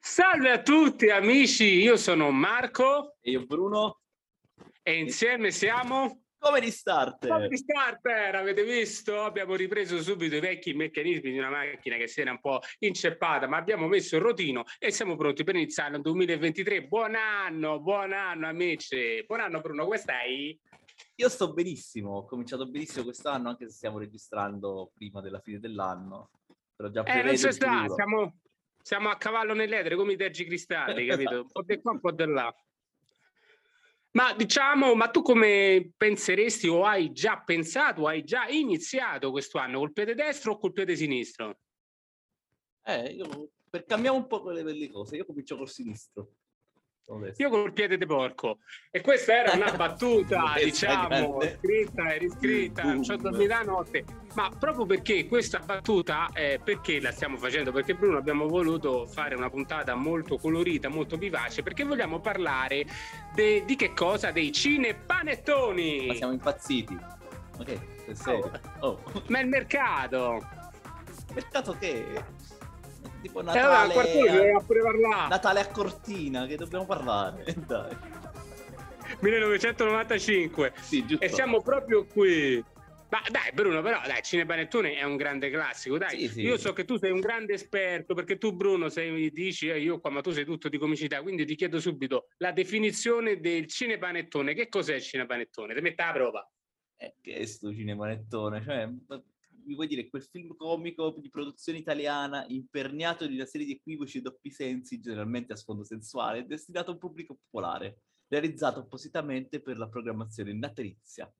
Salve a tutti amici, io sono Marco e io Bruno. e insieme siamo come di starter. Come di starter, avete visto? Abbiamo ripreso subito i vecchi meccanismi di una macchina che si era un po' inceppata, ma abbiamo messo il rotino e siamo pronti per iniziare il 2023. Buon anno, buon anno amici. Buon anno Bruno, come stai? Io sto benissimo, ho cominciato benissimo quest'anno anche se stiamo registrando prima della fine dell'anno. Però già eh, non si sta, siamo, siamo, a cavallo nell'etere come i tergicristalli, capito? Un po' di qua, un po' di là. Ma diciamo, ma tu come penseresti o hai già pensato, hai già iniziato questo anno col piede destro o col piede sinistro? Eh, io, per cambiare un po' quelle, quelle cose, io comincio col sinistro. Io col piede di porco. E questa era una battuta, diciamo, scritta e riscritta, non ci ho dormito la notte. Ma proprio perché questa battuta, eh, perché la stiamo facendo? Perché Bruno abbiamo voluto fare una puntata molto colorita, molto vivace, perché vogliamo parlare de, di che cosa? Dei cinepanettoni. Ma siamo impazziti. Ok, sei serio? Oh. Oh. Ma il mercato. Mercato che? Tipo Natale, eh, a Natale a Cortina che dobbiamo parlare dai 1995 sì, e siamo proprio qui ma dai Bruno, però dai, Cinepanettone è un grande classico, dai. Sì, sì. Io so che tu sei un grande esperto, perché tu Bruno sei, dici, eh, io qua, ma tu sei tutto di comicità, quindi ti chiedo subito la definizione del cinepanettone. Che cos'è il cinepanettone? Ti metta la prova. Eh, che è sto cinepanettone? Cioè, mi vuoi dire quel film comico di produzione italiana imperniato di una serie di equivoci e doppi sensi, generalmente a sfondo sensuale, destinato a un pubblico popolare, realizzato appositamente per la programmazione natalizia.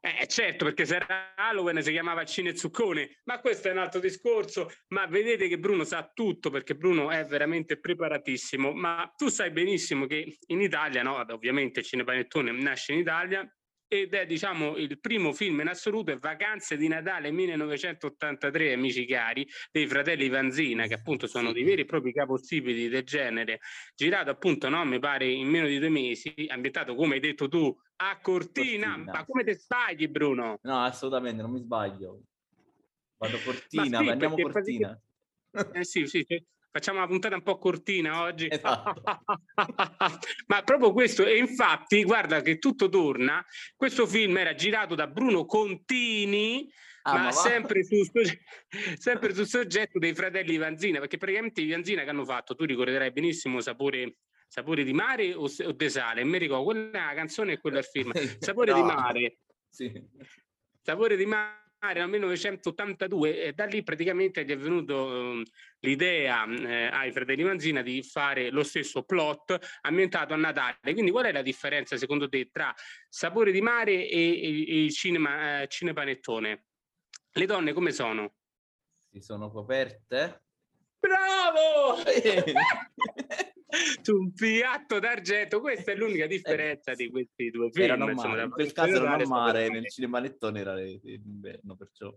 Eh certo, perché se era Halloween si chiamava Cine Zuccone, ma questo è un altro discorso, ma vedete che Bruno sa tutto perché Bruno è veramente preparatissimo, ma tu sai benissimo che in Italia, no, ovviamente Cinepanettone nasce in Italia, ed è diciamo il primo film in assoluto è Vacanze di Natale 1983 amici cari dei fratelli Vanzina che appunto sono dei veri e propri capostipiti del genere. Girato appunto no mi pare in meno di due mesi ambientato come hai detto tu a Cortina, Cortina. ma come ti sbagli Bruno? no assolutamente non mi sbaglio. Vado Cortina sì, andiamo Cortina. eh sì, sì, facciamo una puntata un po' cortina oggi. Esatto. ma proprio questo, e infatti, guarda che tutto torna. Questo film era girato da Bruno Contini. Ah, ma, ma sempre, su, sempre sul soggetto dei fratelli Vanzina, perché praticamente i Vanzina che hanno fatto, tu ricorderai benissimo Sapore, sapore di mare o, o de sale, mi ricordo, quella è la canzone e il film. Sapore no. di mare. Sì. Sapore di mare nel 1982 e da lì praticamente gli è venuto eh, l'idea eh, ai fratelli Manzina di fare lo stesso plot ambientato a Natale. Quindi qual è la differenza secondo te tra Sapore di mare e il cinema, eh, cinepanettone? Le donne come sono? Si sono coperte. Bravo! su un piatto d'argento. Questa è l'unica differenza eh, di questi due film. Erano insomma, in quel caso erano mare, nel cinemanettone era inverno, perciò.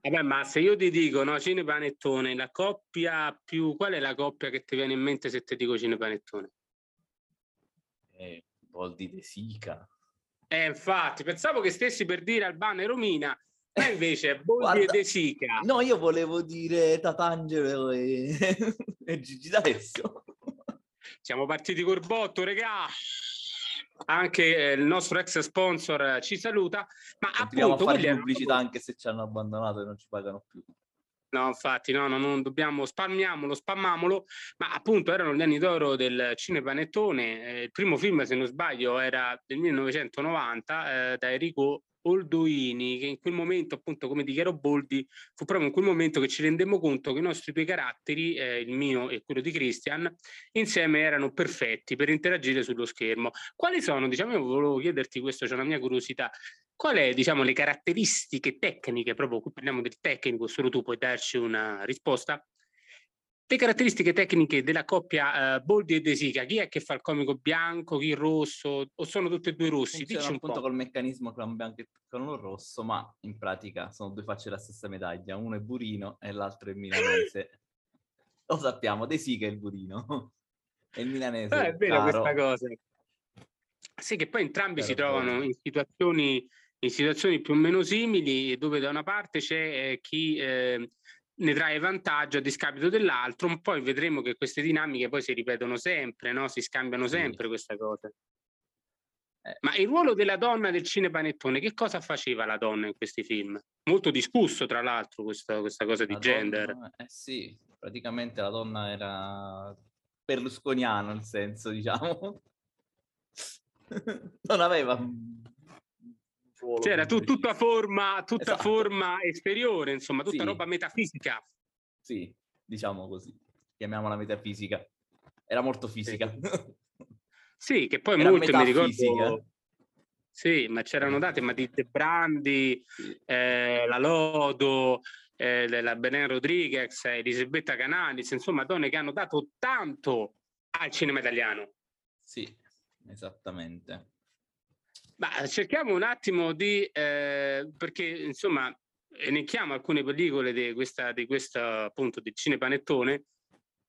Vabbè, ma se io ti dico no, cinepanettone, la coppia più... Qual è la coppia che ti viene in mente se ti dico cinepanettone? Eh, Boldi De Sica. Eh, infatti, pensavo che stessi per dire Albano e Romina, e invece Boldi e De Sica. No, io volevo dire Tatangelo e, e Gigi D'Alessio. Siamo partiti col botto, regà. Anche eh, il nostro ex sponsor ci saluta. Ma Continuiamo appunto, fare pubblicità erano... anche se ci hanno abbandonato e non ci pagano più. No, infatti, no, no, non dobbiamo spammiamolo, spammamolo, ma appunto erano gli anni d'oro del cinepanettone. Eh, il primo film, se non sbaglio, era del 1990 eh, da Enrico Olduini, che in quel momento, appunto, come dichiarò Boldi, fu proprio in quel momento che ci rendemmo conto che i nostri due caratteri, eh, il mio e quello di Christian, insieme erano perfetti per interagire sullo schermo. Quali sono, diciamo, io volevo chiederti questo, c'è una mia curiosità, qual è, diciamo, le caratteristiche tecniche, proprio qui parliamo del tecnico, solo tu puoi darci una risposta, le caratteristiche tecniche della coppia uh, Boldi e De Sica, chi è che fa il comico bianco, chi rosso, o sono tutti e due rossi? Funziona Dici un appunto po'. col meccanismo che un bianco e con un rosso, ma in pratica sono due facce della stessa medaglia, uno è burino e l'altro è milanese. Lo sappiamo, De Sica è il burino. È il milanese. Eh, è vero questa cosa. Sì, che poi entrambi Però si trovano in situazioni, in situazioni, più o meno simili, dove da una parte c'è eh, chi eh, ne trae vantaggio a discapito dell'altro, poi vedremo che queste dinamiche poi si ripetono sempre, no? si scambiano sempre sì. queste cose. Eh. Ma il ruolo della donna del cinepanettone, che cosa faceva la donna in questi film? Molto discusso, tra l'altro, questa, questa cosa di la gender. Donna, eh sì, praticamente la donna era berlusconiana, nel senso, diciamo. non aveva C'era tu, tutta forma, tutta esatto. forma esteriore, insomma, tutta sì. roba metafisica. Sì, diciamo così. Chiamiamola metafisica. Era molto fisica. Sì. Che poi Era molte mi ricordo... Sì, ma c'erano date, ma di De Brandi, eh, la Lodo, eh, la Belen Rodriguez, Elisabetta Canalis, insomma donne che hanno dato tanto al cinema italiano. Sì, esattamente. Ma cerchiamo un attimo di, eh, perché insomma elenchiamo alcune pellicole di questa, di questa appunto del cinepanettone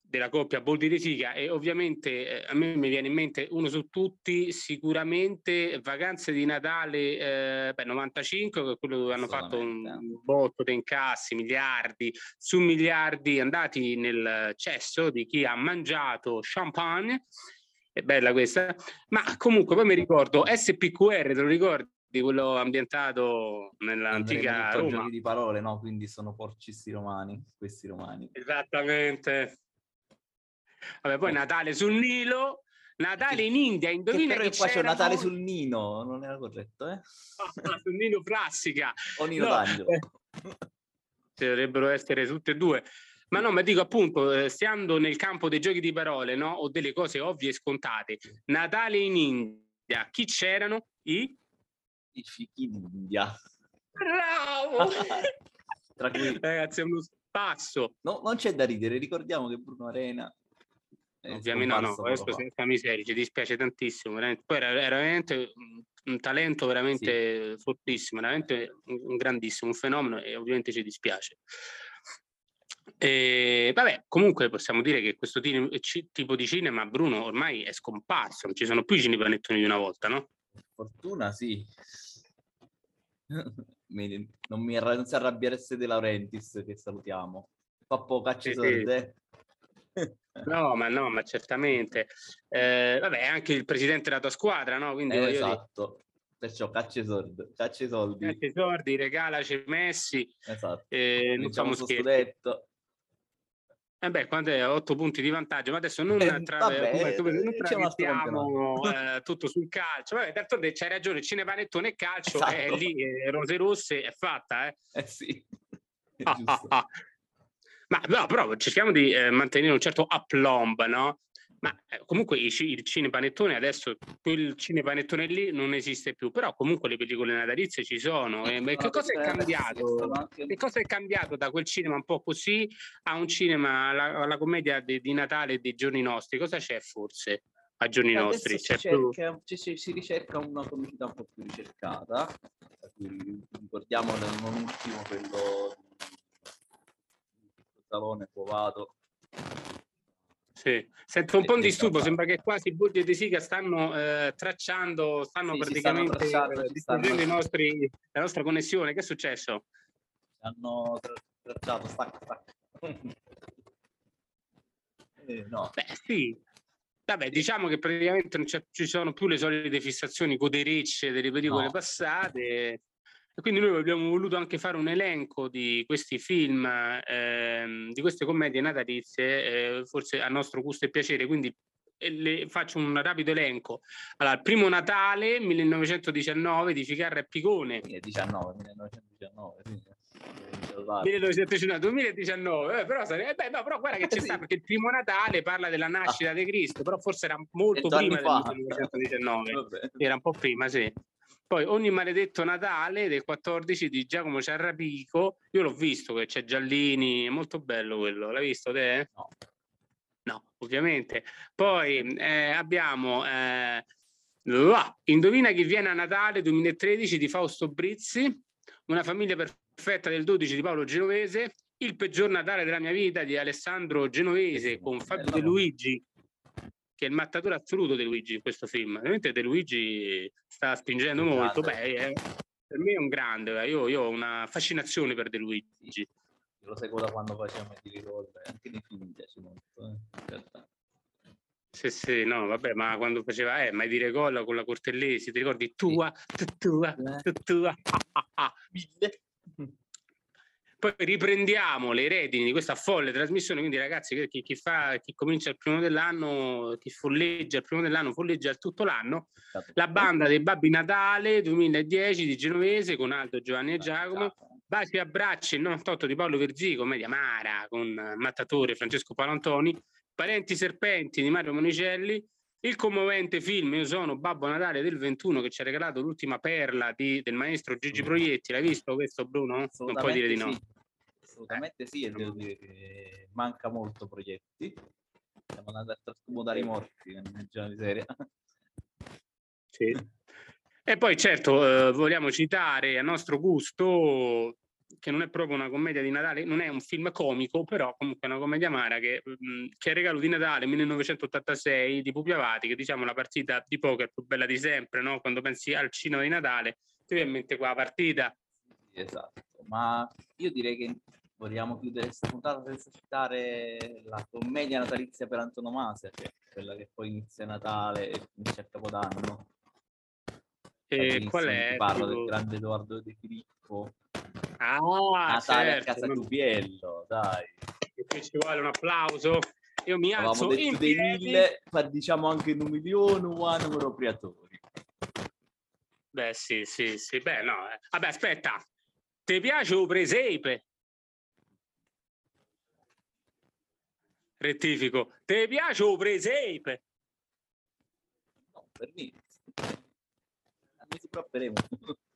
della coppia Boldi di Siga e ovviamente eh, a me mi viene in mente uno su tutti sicuramente Vacanze di Natale eh, beh, 95 che è quello dove hanno fatto un botto di incassi miliardi su miliardi andati nel cesso di chi ha mangiato champagne è bella questa ma comunque poi mi ricordo SPQR te lo ricordi quello ambientato nell'antica Roma. di parole, no? Quindi sono porcisti romani, questi romani. Esattamente. Vabbè, poi Natale sul Nilo, Natale in India, indovina che, che qua c'è Natale sul Nino, non era corretto, eh? Ah, sul Nino Classica. O Nino no. d'Angelo. Eh, dovrebbero essere tutte e due. Ma no, ma dico appunto, eh, stando nel campo dei giochi di parole, no? O delle cose ovvie e scontate. Natale in India, chi c'erano? I? I fichi d'India. Bravo! Ragazzi, è uno spasso. No, non c'è da ridere, ricordiamo che Bruno Arena Ovviamente no, no, questo senza miseria, ci dispiace tantissimo. Veramente. Poi era, era, veramente un talento veramente sì. fortissimo, veramente un, grandissimo, un fenomeno e ovviamente ci dispiace. E, vabbè, comunque possiamo dire che questo tipo di cinema, Bruno, ormai è scomparso, non ci sono più i cinepanettoni di una volta, no? Fortuna sì. non, mi, non si arrabbiereste De Laurentiis, che salutiamo. Fa poco cacci. Eh. No, ma no, ma certamente. Eh, vabbè, anche il presidente della tua squadra, no? Quindi, eh, esatto. Perciò caccia i soldi, caccia i soldi. Caccia i soldi, regalaci Messi. Esatto. Eh, non siamo scudetto. Eh beh, quando è a otto punti di vantaggio, ma adesso non, eh, tra, vabbè, come, non travistiamo eh, tutto sul calcio. Vabbè, d'altronde c'hai ragione, cinepanettone e calcio, esatto. è lì, eh, rose rosse, è fatta, eh? Eh sì. Ah, ah, ah. Ma no, però cerchiamo di eh, mantenere un certo aplomb, no? Ma eh, comunque il, il cinepanettone adesso, quel cinepanettone lì non esiste più, però comunque le pellicole natalizie ci sono. Eh, no, che cosa è cambiato? Che cosa è cambiato da quel cinema un po' così a un cinema, alla, alla commedia di, di Natale dei giorni nostri? Cosa c'è forse? a giorni Adesso nostri. Si, cerca, più... si, si, ricerca una comicità un po' più ricercata, ricordiamo non ultimo quello Salone provato. Sì. Sento un po' un disturbo, sembra che quasi Bulli e De Sica stanno eh, tracciando, stanno sì, praticamente distruggendo la nostra connessione. Che è successo? Hanno tracciato, stacca, stacca. eh, no. Beh, sì. Vabbè, diciamo che praticamente non ci sono più le solite fissazioni coderecce delle pellicole no. passate. E quindi noi abbiamo voluto anche fare un elenco di questi film, ehm, di queste commedie natalizie, eh, forse a nostro gusto e piacere, quindi eh, le, faccio un rapido elenco. Allora, il primo Natale, 1919, di Ficarra e Picone. 1919, 1919, sì. 1919, 2019, eh, però, eh, beh, no, però guarda che c'è sì. sta perché il primo Natale parla della nascita ah. di Cristo, però forse era molto prima del 1919, era un po' prima, sì. Poi ogni maledetto Natale del 14 di Giacomo Ciarrapico, io l'ho visto che c'è Giallini, è molto bello quello, l'hai visto te? No. No, ovviamente. Poi eh, abbiamo eh, Indovina chi viene a Natale 2013 di Fausto Brizzi, Una famiglia perfetta del 12 di Paolo Genovese, Il peggior Natale della mia vita di Alessandro Genovese con Fabio De Luigi, che è il mattatore assoluto De Luigi in questo film. Veramente De Luigi sta spingendo molto. Beh, è, per me è un grande, io, io, ho una fascinazione per De Luigi. Io lo seguo da quando facciamo i ricordi, anche nei film mi piace molto, eh, Sì, sì, no, vabbè, ma quando faceva, eh, mai dire gol con la Cortellesi, ti ricordi? Tua, tua, tua, tua. Mille. Poi riprendiamo le redini di questa folle trasmissione, quindi ragazzi, chi, chi, fa, chi comincia il primo dell'anno, chi folleggia il primo dell'anno, folleggia tutto l'anno, la banda dei Babbi Natale 2010 di Genovese con Aldo, Giovanni e Giacomo, Baci e abbracci, il 98 di Paolo Verzi, commedia Mara con Mattatore Francesco Palantoni, Parenti Serpenti di Mario Monicelli, il commovente film Io sono Babbo Natale del 21 che ci ha regalato l'ultima perla di, del maestro Gigi Proietti. L'hai visto questo Bruno? Non puoi dire di no. Sì. Assolutamente sì, e devo dire che manca molto Proietti. Siamo andati a trascomodare i morti, mannaggia miseria. Sì. E poi certo eh, vogliamo citare a nostro gusto che non è proprio una commedia di Natale, non è un film comico, però comunque è una commedia amara che, mh, mm, che è regalo di Natale 1986 di Pupi Avati, che diciamo la partita di poker più bella di sempre, no? Quando pensi al cinema di Natale, ti viene in mente qua partita. Esatto, ma io direi che vogliamo chiudere questa puntata senza citare la commedia natalizia per antonomasia, cioè quella che poi inizia Natale e finisce a Capodanno. E qual è? Parlo del grande Edoardo De Filippo Ah, Natale certo. a casa Tubiello, dai. E qui ci vuole un applauso. Io mi alzo Avevamo in dei mille, diciamo anche in un milione, one propriatori. Beh, sì, sì, sì. Beh, no. Eh. Vabbè, aspetta. Ti piace o presepe? Rettifico. Ti piace o presepe? No, per me. A me si proprio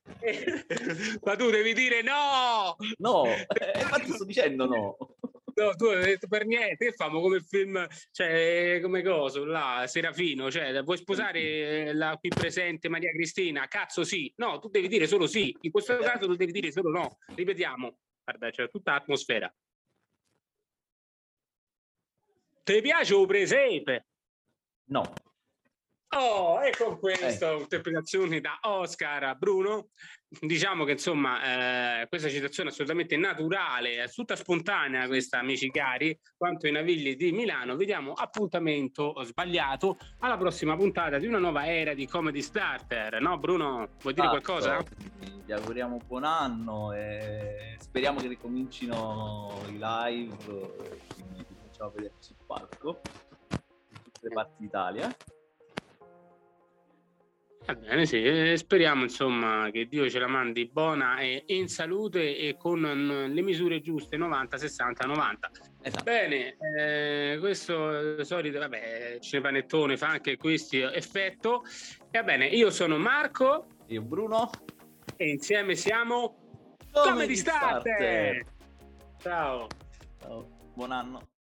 Ma tu devi dire no! No, eh, infatti sto dicendo no. No, tu hai detto per niente, famo come il film, cioè come cosa, là, Serafino, cioè vuoi sposare la qui presente Maria Cristina? Cazzo sì, no, tu devi dire solo sì, in questo caso tu devi dire solo no, ripetiamo, guarda, c'è tutta atmosfera. Ti piace o presepe? No. Oh, e con questa eh. interpretazione da Oscar Bruno, diciamo che insomma eh, questa citazione è assolutamente naturale, è tutta spontanea questa, amici cari, quanto i navigli di Milano. Vediamo appuntamento sbagliato alla prossima puntata di una nuova era di Comedy Starter, no Bruno? Vuoi dire esatto. qualcosa? Vi auguriamo buon anno e speriamo che ricomincino i live, quindi facciamo vedere sul palco in tutte le parti d'Italia. Va bene, sì, speriamo insomma che Dio ce la mandi buona e in salute e con le misure giuste 90, 60, 90. Esatto. Bene, eh, questo solito, vabbè, Cinepanettone fa anche questo effetto. E va bene, io sono Marco. Io Bruno. E insieme siamo Comedy Starter. Ciao. Ciao, buon anno.